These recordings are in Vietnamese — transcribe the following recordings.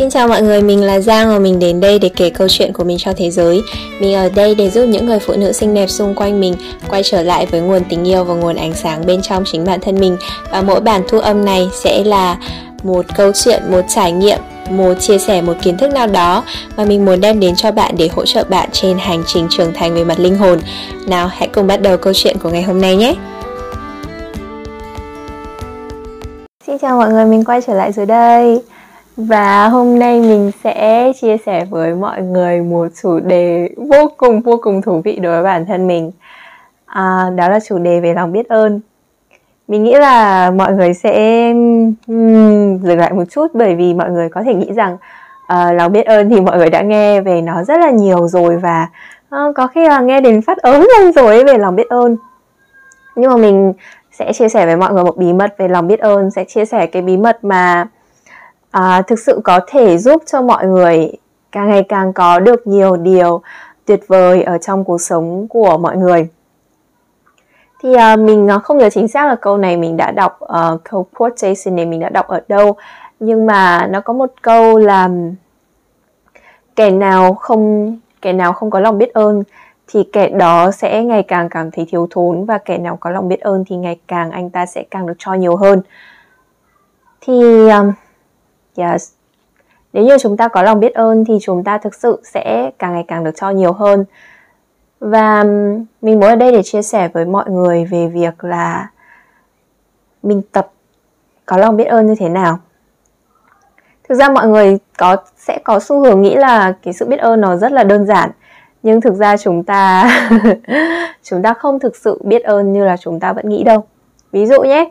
Xin chào mọi người, mình là Giang và mình đến đây để kể câu chuyện của mình cho thế giới. Mình ở đây để giúp những người phụ nữ xinh đẹp xung quanh mình quay trở lại với nguồn tình yêu và nguồn ánh sáng bên trong chính bản thân mình. Và mỗi bản thu âm này sẽ là một câu chuyện, một trải nghiệm, một chia sẻ một kiến thức nào đó mà mình muốn đem đến cho bạn để hỗ trợ bạn trên hành trình trưởng thành về mặt linh hồn. Nào, hãy cùng bắt đầu câu chuyện của ngày hôm nay nhé. Xin chào mọi người, mình quay trở lại dưới đây. Và hôm nay mình sẽ chia sẻ với mọi người một chủ đề vô cùng vô cùng thú vị đối với bản thân mình. À, Đó là chủ đề về lòng biết ơn. Mình nghĩ là mọi người sẽ um, dừng lại một chút bởi vì mọi người có thể nghĩ rằng uh, lòng biết ơn thì mọi người đã nghe về nó rất là nhiều rồi Và uh, có khi là nghe đến phát ớn lên rồi về lòng biết ơn. Nhưng mà mình sẽ chia sẻ với mọi người một bí mật về lòng biết ơn Sẽ chia sẻ cái bí mật mà à, thực sự có thể giúp cho mọi người càng ngày càng có được nhiều điều tuyệt vời ở trong cuộc sống của mọi người. Thì à, mình à, không nhớ chính xác là câu này mình đã đọc uh, câu quotation này mình đã đọc ở đâu nhưng mà nó có một câu là kẻ nào không kẻ nào không có lòng biết ơn thì kẻ đó sẽ ngày càng cảm thấy thiếu thốn và kẻ nào có lòng biết ơn thì ngày càng anh ta sẽ càng được cho nhiều hơn. Thì um, Yes. Nếu như chúng ta có lòng biết ơn thì chúng ta thực sự sẽ càng ngày càng được cho nhiều hơn. Và mình muốn ở đây để chia sẻ với mọi người về việc là mình tập có lòng biết ơn như thế nào. Thực ra mọi người có sẽ có xu hướng nghĩ là cái sự biết ơn nó rất là đơn giản nhưng thực ra chúng ta chúng ta không thực sự biết ơn như là chúng ta vẫn nghĩ đâu. Ví dụ nhé,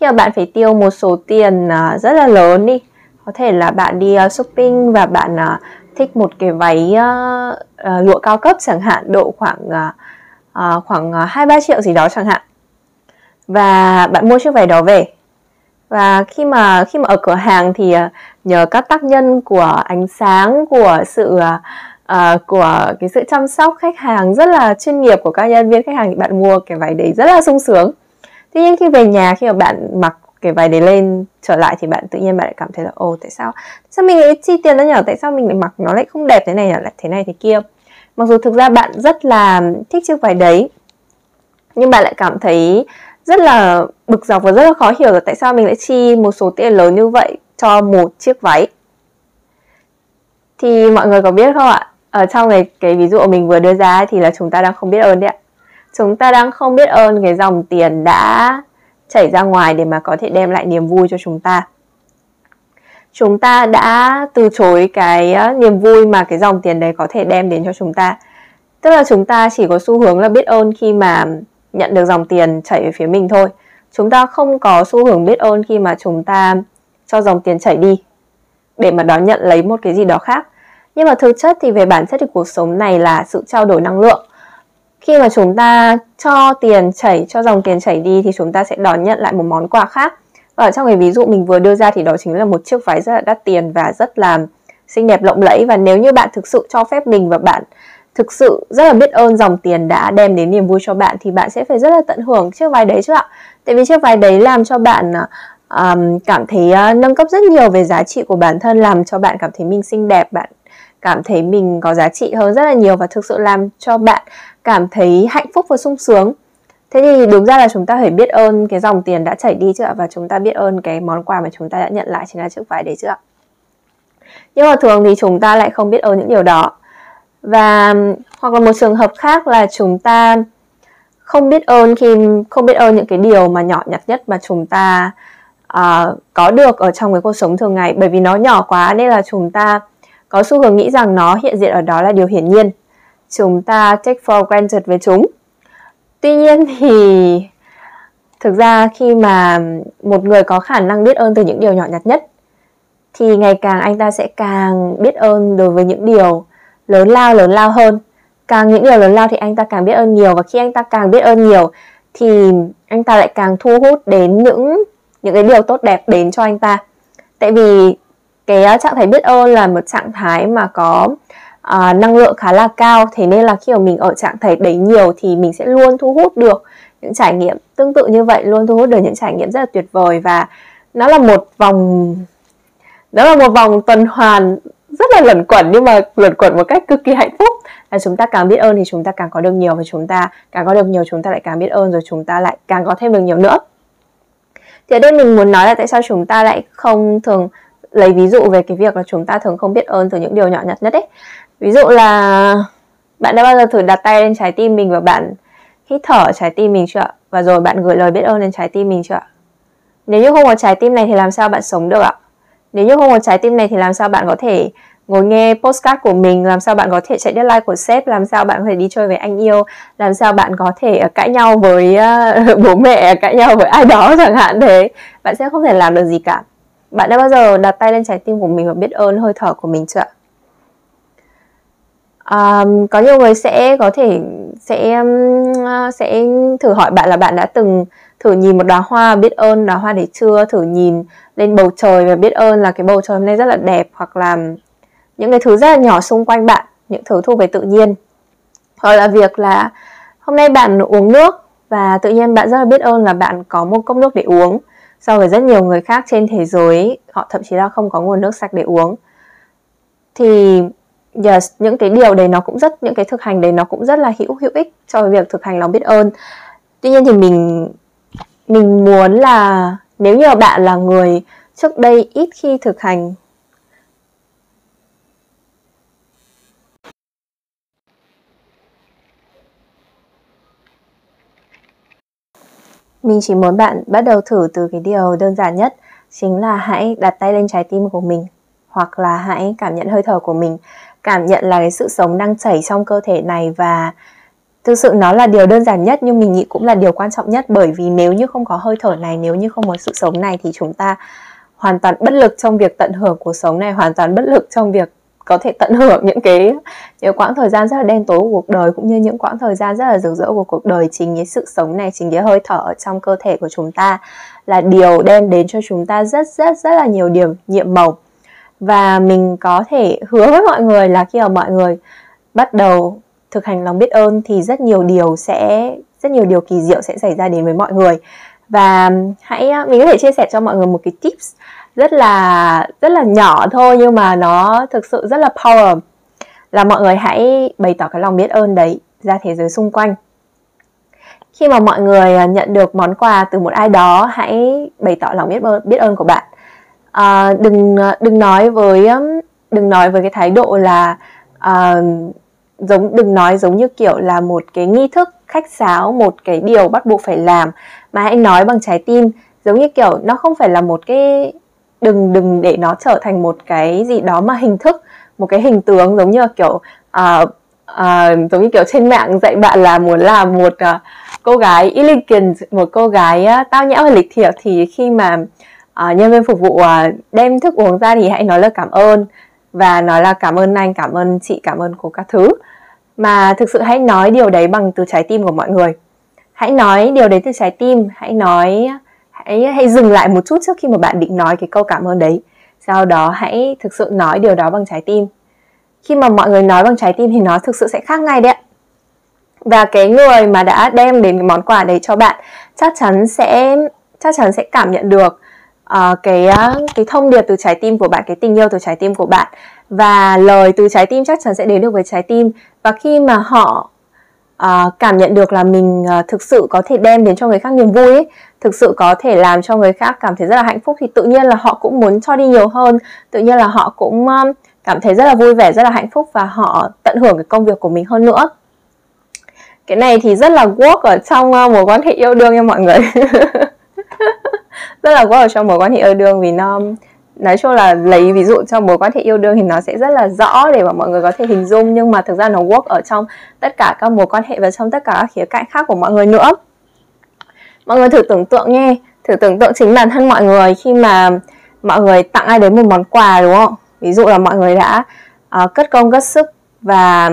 khi mà bạn phải tiêu một số tiền à, rất là lớn đi có thể là bạn đi uh, shopping và bạn uh, thích một cái váy uh, uh, lụa cao cấp chẳng hạn độ khoảng uh, uh, khoảng hai ba triệu gì đó chẳng hạn. Và bạn mua chiếc váy đó về. Và khi mà khi mà ở cửa hàng thì uh, nhờ các tác nhân của ánh sáng của sự uh, của cái sự chăm sóc khách hàng rất là chuyên nghiệp của các nhân viên khách hàng thì bạn mua cái váy đấy rất là sung sướng. Tuy nhiên khi về nhà khi mà bạn mặc cái váy đấy lên, trở lại thì bạn tự nhiên bạn lại cảm thấy là, ồ, tại sao Tại sao mình lại chi tiền đó nhở? Tại sao mình lại mặc nó lại không đẹp thế này nhở? Lại thế này thế kia. Mặc dù thực ra bạn rất là thích chiếc váy đấy, nhưng bạn lại cảm thấy rất là bực dọc và rất là khó hiểu là tại sao mình lại chi một số tiền lớn như vậy cho một chiếc váy. Thì mọi người có biết không ạ? Ở trong cái cái ví dụ mình vừa đưa ra thì là chúng ta đang không biết ơn đấy ạ. Chúng ta đang không biết ơn cái dòng tiền đã chảy ra ngoài để mà có thể đem lại niềm vui cho chúng ta. Chúng ta đã từ chối cái ờ, niềm vui mà cái dòng tiền đấy có thể đem đến cho chúng ta. Tức là chúng ta chỉ có xu hướng là biết ơn khi mà nhận được dòng tiền chảy về phía mình thôi. Chúng ta không có xu hướng biết ơn khi mà chúng ta cho dòng tiền chảy đi, để mà đón nhận lấy một cái gì đó khác. Nhưng mà thực chất thì về bản chất thì cuộc sống này là sự trao đổi năng lượng khi mà chúng ta cho tiền chảy cho dòng tiền chảy đi thì chúng ta sẽ đón nhận lại một món quà khác. Và ở trong cái ví dụ mình vừa đưa ra thì đó chính là một chiếc váy rất là đắt tiền và rất là xinh đẹp lộng lẫy. Và nếu như bạn thực sự cho phép mình và bạn thực sự rất là biết ơn dòng tiền đã đem đến niềm vui cho bạn thì bạn sẽ phải rất là tận hưởng chiếc váy đấy chứ ạ. Tại vì chiếc váy đấy làm cho bạn um, cảm thấy uh, nâng cấp rất nhiều về giá trị của bản thân làm cho bạn cảm thấy mình xinh đẹp bạn cảm thấy mình có giá trị hơn rất là nhiều và thực sự làm cho bạn cảm thấy hạnh phúc và sung sướng. Thế thì đúng ra là chúng ta phải biết ơn cái dòng tiền đã chảy đi chưa ạ và chúng ta biết ơn cái món quà mà chúng ta đã nhận lại chính là chiếc váy đấy chưa ạ. Nhưng mà thường thì chúng ta lại không biết ơn những điều đó. Và hoặc là một trường hợp khác là chúng ta không biết ơn khi không biết ơn những cái điều mà nhỏ nhặt nhất mà chúng ta uh, có được ở trong cái cuộc sống thường ngày. Bởi vì nó nhỏ quá nên là chúng ta có xu hướng nghĩ rằng nó hiện diện ở đó là điều hiển nhiên chúng ta take for granted với chúng. Tuy nhiên thì thực ra khi mà một người có khả năng biết ơn từ những điều nhỏ nhặt nhất, thì ngày càng anh ta sẽ càng biết ơn đối với những điều lớn lao lớn lao hơn. Càng những điều lớn lao thì anh ta càng biết ơn nhiều, và khi anh ta càng biết ơn nhiều thì anh ta lại càng thu hút đến những những cái điều tốt đẹp đến cho anh ta. Tại vì cái trạng thái biết ơn là một trạng thái mà có à, năng lượng khá là cao. Thế nên là khi mà mình ở trạng thái đấy nhiều thì mình sẽ luôn thu hút được những trải nghiệm tương tự như vậy luôn thu hút được những trải nghiệm rất là tuyệt vời. Và nó là một vòng đó là một vòng tuần hoàn rất là luẩn quẩn nhưng mà luẩn quẩn một cách cực kỳ hạnh phúc. Là chúng ta càng biết ơn thì chúng ta càng có được nhiều và chúng ta càng có được nhiều chúng ta lại càng biết ơn rồi chúng ta lại càng có thêm được nhiều nữa. Thì ở đây mình muốn nói là tại sao chúng ta lại không thường lấy ví dụ về cái việc là chúng ta thường không biết ơn từ những điều nhỏ nhặt nhất ấy. Ví dụ là, bạn đã bao giờ thử đặt tay lên trái tim mình và bạn hít thở trái tim mình chưa và rồi bạn gửi lời biết ơn lên trái tim mình chưa nếu như không có trái tim này thì làm sao bạn sống được ạ? Nếu như không có trái tim này thì làm sao bạn có thể ngồi nghe postcard của mình? Làm sao bạn có thể chạy deadline của sếp? Làm sao bạn có thể đi chơi với anh yêu? Làm sao bạn có thể ờ, cãi nhau với ờ, bố mẹ, cãi nhau với ai đó chẳng hạn thế? Bạn sẽ không thể làm được gì cả bạn đã bao giờ đặt tay lên trái tim của mình và biết ơn hơi thở của mình chưa um, có nhiều người sẽ có thể sẽ à, sẽ thử hỏi bạn là bạn đã từng thử nhìn một đóa hoa biết ơn đóa hoa để chưa? Thử nhìn lên bầu trời và biết ơn là cái bầu trời hôm nay rất là đẹp hoặc là những cái thứ rất là nhỏ xung quanh bạn những thứ thuộc về tự nhiên. Hoặc là việc là hôm nay bạn uống nước và tự nhiên bạn rất là biết ơn là bạn có một cốc nước để uống so với rất nhiều người khác trên thế giới họ thậm chí là không có nguồn nước sạch để uống. Thì yes, những cái điều đấy nó cũng rất những cái thực hành đấy nó cũng rất là hữu hữu ích cho việc thực hành lòng biết ơn. Tuy nhiên thì mình mình muốn là nếu như bạn là người trước đây ít khi thực hành Mình chỉ muốn bạn bắt đầu thử từ cái điều đơn giản nhất, Chính là hãy đặt tay lên trái tim của mình, Hoặc là hãy cảm nhận hơi thở của mình, Cảm nhận là cái sự sống đang chảy trong cơ thể này. Và thực sự nó là điều đơn giản nhất, Nhưng mình nghĩ cũng là điều quan trọng nhất, Bởi vì nếu như không có hơi thở này, Nếu như không có sự sống này, Thì chúng ta hoàn toàn bất lực trong việc tận hưởng cuộc sống này, Hoàn toàn bất lực trong việc có thể tận hưởng những cái, những quãng thời gian rất là đen tối của cuộc đời, cũng như những quãng thời gian rất là rực rỡ của cuộc đời. Chính cái sự sống này, chính cái hơi thở ở trong cơ thể của chúng ta là điều đem đến cho chúng ta rất rất rất là nhiều điểm nhiệm màu. Và mình có thể hứa với mọi người là khi mà mọi người bắt đầu thực hành lòng biết ơn thì rất nhiều điều sẽ, rất nhiều điều kỳ diệu sẽ xảy ra đến với mọi người. Và hãy à, mình có thể chia sẻ cho mọi người một cái tips rất là rất là nhỏ thôi nhưng mà nó thực sự rất là power. Là mọi người hãy bày tỏ cái lòng biết ơn đấy ra thế giới xung quanh. Khi mà mọi người à, nhận được món quà từ một ai đó hãy bày tỏ lòng biết ơn biết ơn của bạn. À, đừng à, đừng nói với đừng nói với cái thái độ là à, giống đừng nói giống như kiểu là một cái nghi thức khách sáo một cái điều bắt buộc phải làm mà hãy nói bằng trái tim. Giống như kiểu nó không phải là một cái đừng đừng để nó trở thành một cái gì đó mà hình thức một cái hình tướng giống như là kiểu uh, uh, giống như kiểu trên mạng dạy bạn là muốn làm một uh, cô gái elegant một cô gái uh, tao nhã và lịch thiệp thì khi mà uh, nhân viên phục vụ uh, đem thức uống ra thì hãy nói lời cảm ơn và nói là cảm ơn anh cảm ơn chị cảm ơn cô các thứ. Mà thực sự hãy nói điều đấy bằng từ trái tim của mọi người. Hãy nói điều đấy từ trái tim hãy nói hãy hãy dừng lại một chút trước khi mà bạn định nói cái câu cảm ơn đấy. Sau đó hãy thực sự nói điều đó bằng trái tim. Khi mà mọi người nói bằng trái tim thì nó thực sự sẽ khác ngay đấy ạ. Và cái người mà đã đem đến cái món quà đấy cho bạn chắc chắn sẽ chắc chắn sẽ cảm nhận được uh, cái ờ, cái thông điệp từ trái tim của bạn cái tình yêu từ trái tim của bạn. Và lời từ trái tim chắc chắn sẽ đến được với trái tim. Và khi mà họ uh, cảm nhận được là mình uh, thực sự có thể đem đến cho người khác niềm vui ấy, thực sự có thể làm cho người khác cảm thấy rất là hạnh phúc, thì tự nhiên là họ cũng muốn cho đi nhiều hơn. Tự nhiên là họ cũng um, cảm thấy rất là vui vẻ, rất là hạnh phúc và họ tận hưởng cái công việc của mình hơn nữa. Cái này thì rất là work ở trong uh, mối quan hệ yêu đương nha mọi người. Rất là work ở trong mối quan hệ yêu đương vì nó, nói chung là lấy ví dụ trong mối quan hệ yêu đương thì nó sẽ rất là rõ để mà mọi người có thể hình dung, nhưng mà thực ra nó work ở trong tất cả các mối quan hệ và trong tất cả các khía cạnh khác của mọi người nữa mọi người thử tưởng tượng nghe thử tưởng tượng chính bản thân mọi người khi mà mọi người tặng ai đấy một món quà đúng không? Ví dụ là mọi người đã uh, cất công cất sức và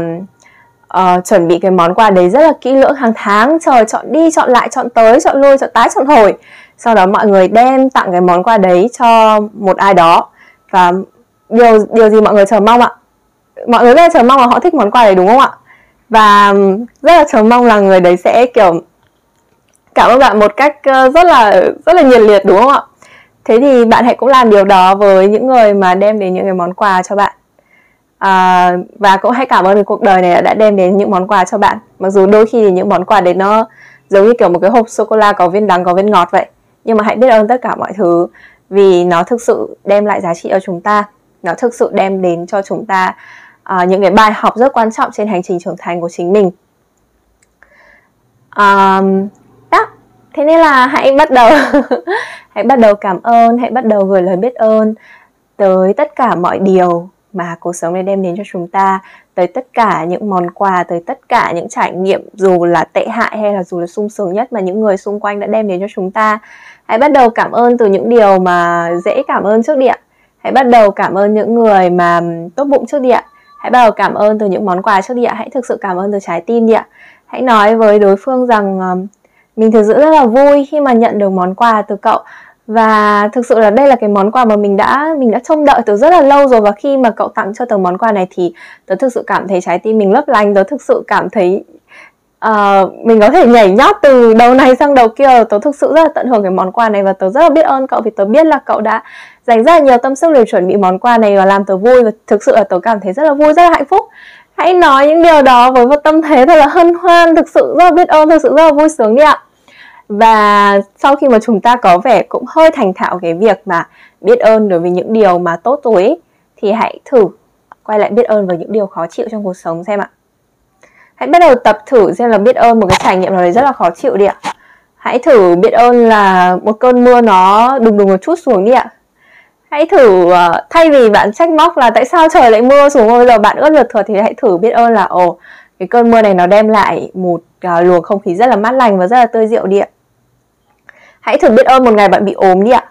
uh, chuẩn bị cái món quà đấy rất là kỹ lưỡng hàng tháng. Trời chọn đi chọn lại chọn tới chọn lui chọn tái chọn hồi. Sau đó mọi người đem tặng cái món quà đấy cho một ai đó. Và điều điều gì mọi người chờ mong ạ? Mọi người rất là chờ mong là họ thích món quà đấy đúng không ạ? Và rất là chờ mong là người đấy sẽ kiểu cảm ơn bạn một cách ờ, rất là rất là nhiệt liệt đúng không ạ? Thế thì bạn hãy cũng làm điều đó với những người mà đem đến những cái món quà cho bạn. À, và cũng hãy cảm ơn cái cuộc đời này đã đem đến những món quà cho bạn. Mặc dù đôi khi thì những món quà đấy nó giống như kiểu một cái hộp sô cô la có viên đắng có viên ngọt vậy. Nhưng mà hãy biết ơn tất cả mọi thứ vì nó thực sự đem lại giá trị cho chúng ta. Nó thực sự đem đến cho chúng ta uh, những cái bài học rất quan trọng trên hành trình trưởng thành của chính mình. Um, đó. Thế nên là hãy bắt đầu, hãy bắt đầu cảm ơn, hãy bắt đầu gửi lời biết ơn tới tất cả mọi điều mà cuộc sống này đem đến cho chúng ta, tới tất cả những món quà, tới tất cả những trải nghiệm dù là tệ hại hay là dù là sung sướng nhất mà những người xung quanh đã đem đến cho chúng ta. Hãy bắt đầu cảm ơn từ những điều mà dễ cảm ơn trước đi ạ. Hãy bắt đầu cảm ơn những người mà tốt bụng trước đi ạ. Hãy bắt đầu cảm ơn từ những món quà trước đi ạ. Hãy thực sự cảm ơn từ trái tim đi ạ. Hãy nói với đối phương rằng mình thực sự rất là vui khi mà nhận được món quà từ cậu. Và thực sự là đây là cái món quà mà mình đã mình đã trông đợi từ rất là lâu rồi. Và khi mà cậu tặng cho tớ món quà này thì tớ thực sự cảm thấy trái tim mình lấp lánh. Tớ thực sự cảm thấy uh, mình có thể nhảy nhót từ đầu này sang đầu kia. Tớ thực sự rất là tận hưởng cái món quà này và tớ rất là biết ơn cậu vì tớ biết là cậu đã dành rất là nhiều tâm sức để chuẩn bị món quà này và làm tớ vui. Và thực sự là tớ cảm thấy rất là vui rất là hạnh phúc hãy nói những điều đó với một tâm thế thật là hân hoan thực sự rất là biết ơn thực sự rất là vui sướng đi ạ. Và sau khi mà chúng ta có vẻ cũng hơi thành thạo cái việc mà biết ơn đối với những điều mà tốt rồi ấy, thì hãy thử quay lại biết ơn với những điều khó chịu trong cuộc sống xem ạ. Hãy bắt đầu tập thử xem là biết ơn một cái trải nghiệm nào đấy rất là khó chịu đi ạ. Hãy thử biết ơn là một cơn mưa nó đùng đùng một chút xuống đi ạ hãy thử uh, thay vì bạn trách móc là tại sao trời lại mưa xuống bây giờ bạn ướt lượt thừa thì hãy thử biết ơn là ồ cái cơn mưa này nó đem lại một uh, luồng không khí rất là mát lành và rất là tươi diệu đi ạ. Hãy thử biết ơn một ngày bạn bị ốm đi ạ.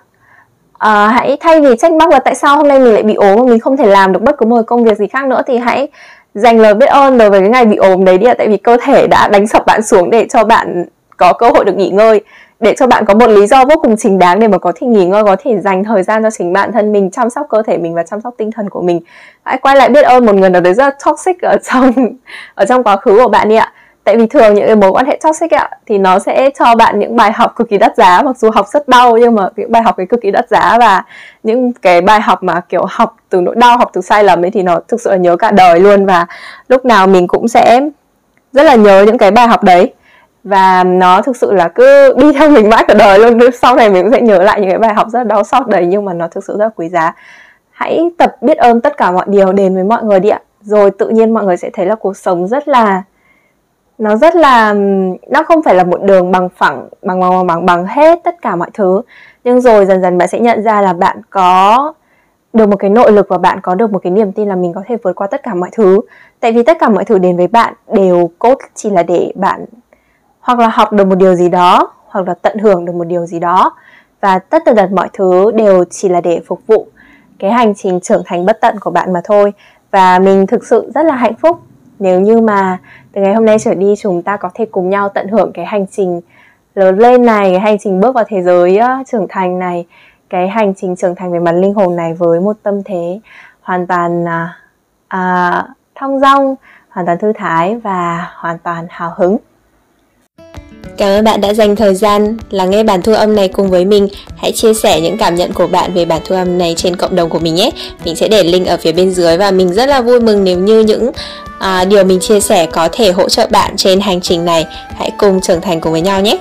À, hãy thay vì trách móc là tại sao hôm nay mình lại bị ốm và mình không thể làm được bất cứ một công việc gì khác nữa thì hãy dành lời biết ơn đối với cái ngày bị ốm đấy đi ạ. Tại vì cơ thể đã đánh sập bạn xuống để cho bạn có cơ hội được nghỉ ngơi để cho bạn có một lý do vô cùng chính đáng để mà có thể nghỉ ngơi, có thể dành thời gian cho chính bản thân mình, chăm sóc cơ thể mình và chăm sóc tinh thần của mình. Hãy quay lại biết ơn một người nào đấy rất toxic ở trong ở trong quá khứ của bạn đi ạ. Tại vì thường những cái mối quan hệ toxic ạ, thì nó sẽ cho bạn những bài học cực kỳ đắt giá, mặc dù học rất đau nhưng mà những bài học ấy cực kỳ đắt giá và những cái bài học mà kiểu học từ nỗi đau, học từ sai lầm ấy thì nó thực sự là nhớ cả đời luôn và lúc nào mình cũng sẽ rất là nhớ những cái bài học đấy và nó thực sự là cứ đi theo mình mãi cả đời luôn. Sau này mình cũng sẽ nhớ lại những cái bài học rất đau xót đấy, nhưng mà nó thực sự rất là quý giá. Hãy tập biết ơn tất cả mọi điều đến với mọi người đi ạ. Rồi tự nhiên mọi người sẽ thấy là cuộc sống rất là, nó rất là, nó không phải là một đường bằng phẳng, bằng bằng bằng bằng hết tất cả mọi thứ. Nhưng rồi dần dần bạn sẽ nhận ra là bạn có được một cái nội lực và bạn có được một cái niềm tin là mình có thể vượt qua tất cả mọi thứ. Tại vì tất cả mọi thứ đến với bạn đều cốt chỉ là để bạn hoặc là học được một điều gì đó hoặc là tận hưởng được một điều gì đó. Và tất tần tật mọi thứ đều chỉ là để phục vụ cái hành trình trưởng thành bất tận của bạn mà thôi. Và mình thực sự rất là hạnh phúc nếu như mà từ ngày hôm nay trở đi chúng ta có thể cùng nhau tận hưởng cái hành trình lớn lên này cái hành trình bước vào thế giới uh, trưởng thành này cái hành trình trưởng thành về mặt linh hồn này với một tâm thế hoàn toàn à, à, uh, uh, thong dong hoàn toàn thư thái và hoàn toàn hào hứng. Cảm ơn bạn đã dành thời gian lắng nghe bản thu âm này cùng với mình. Hãy chia sẻ những cảm nhận của bạn về bản thu âm này trên cộng đồng của mình nhé. Mình sẽ để link ở phía bên dưới và mình rất là vui mừng nếu như những à, điều mình chia sẻ có thể hỗ trợ bạn trên hành trình này. Hãy cùng trưởng thành cùng với nhau nhé.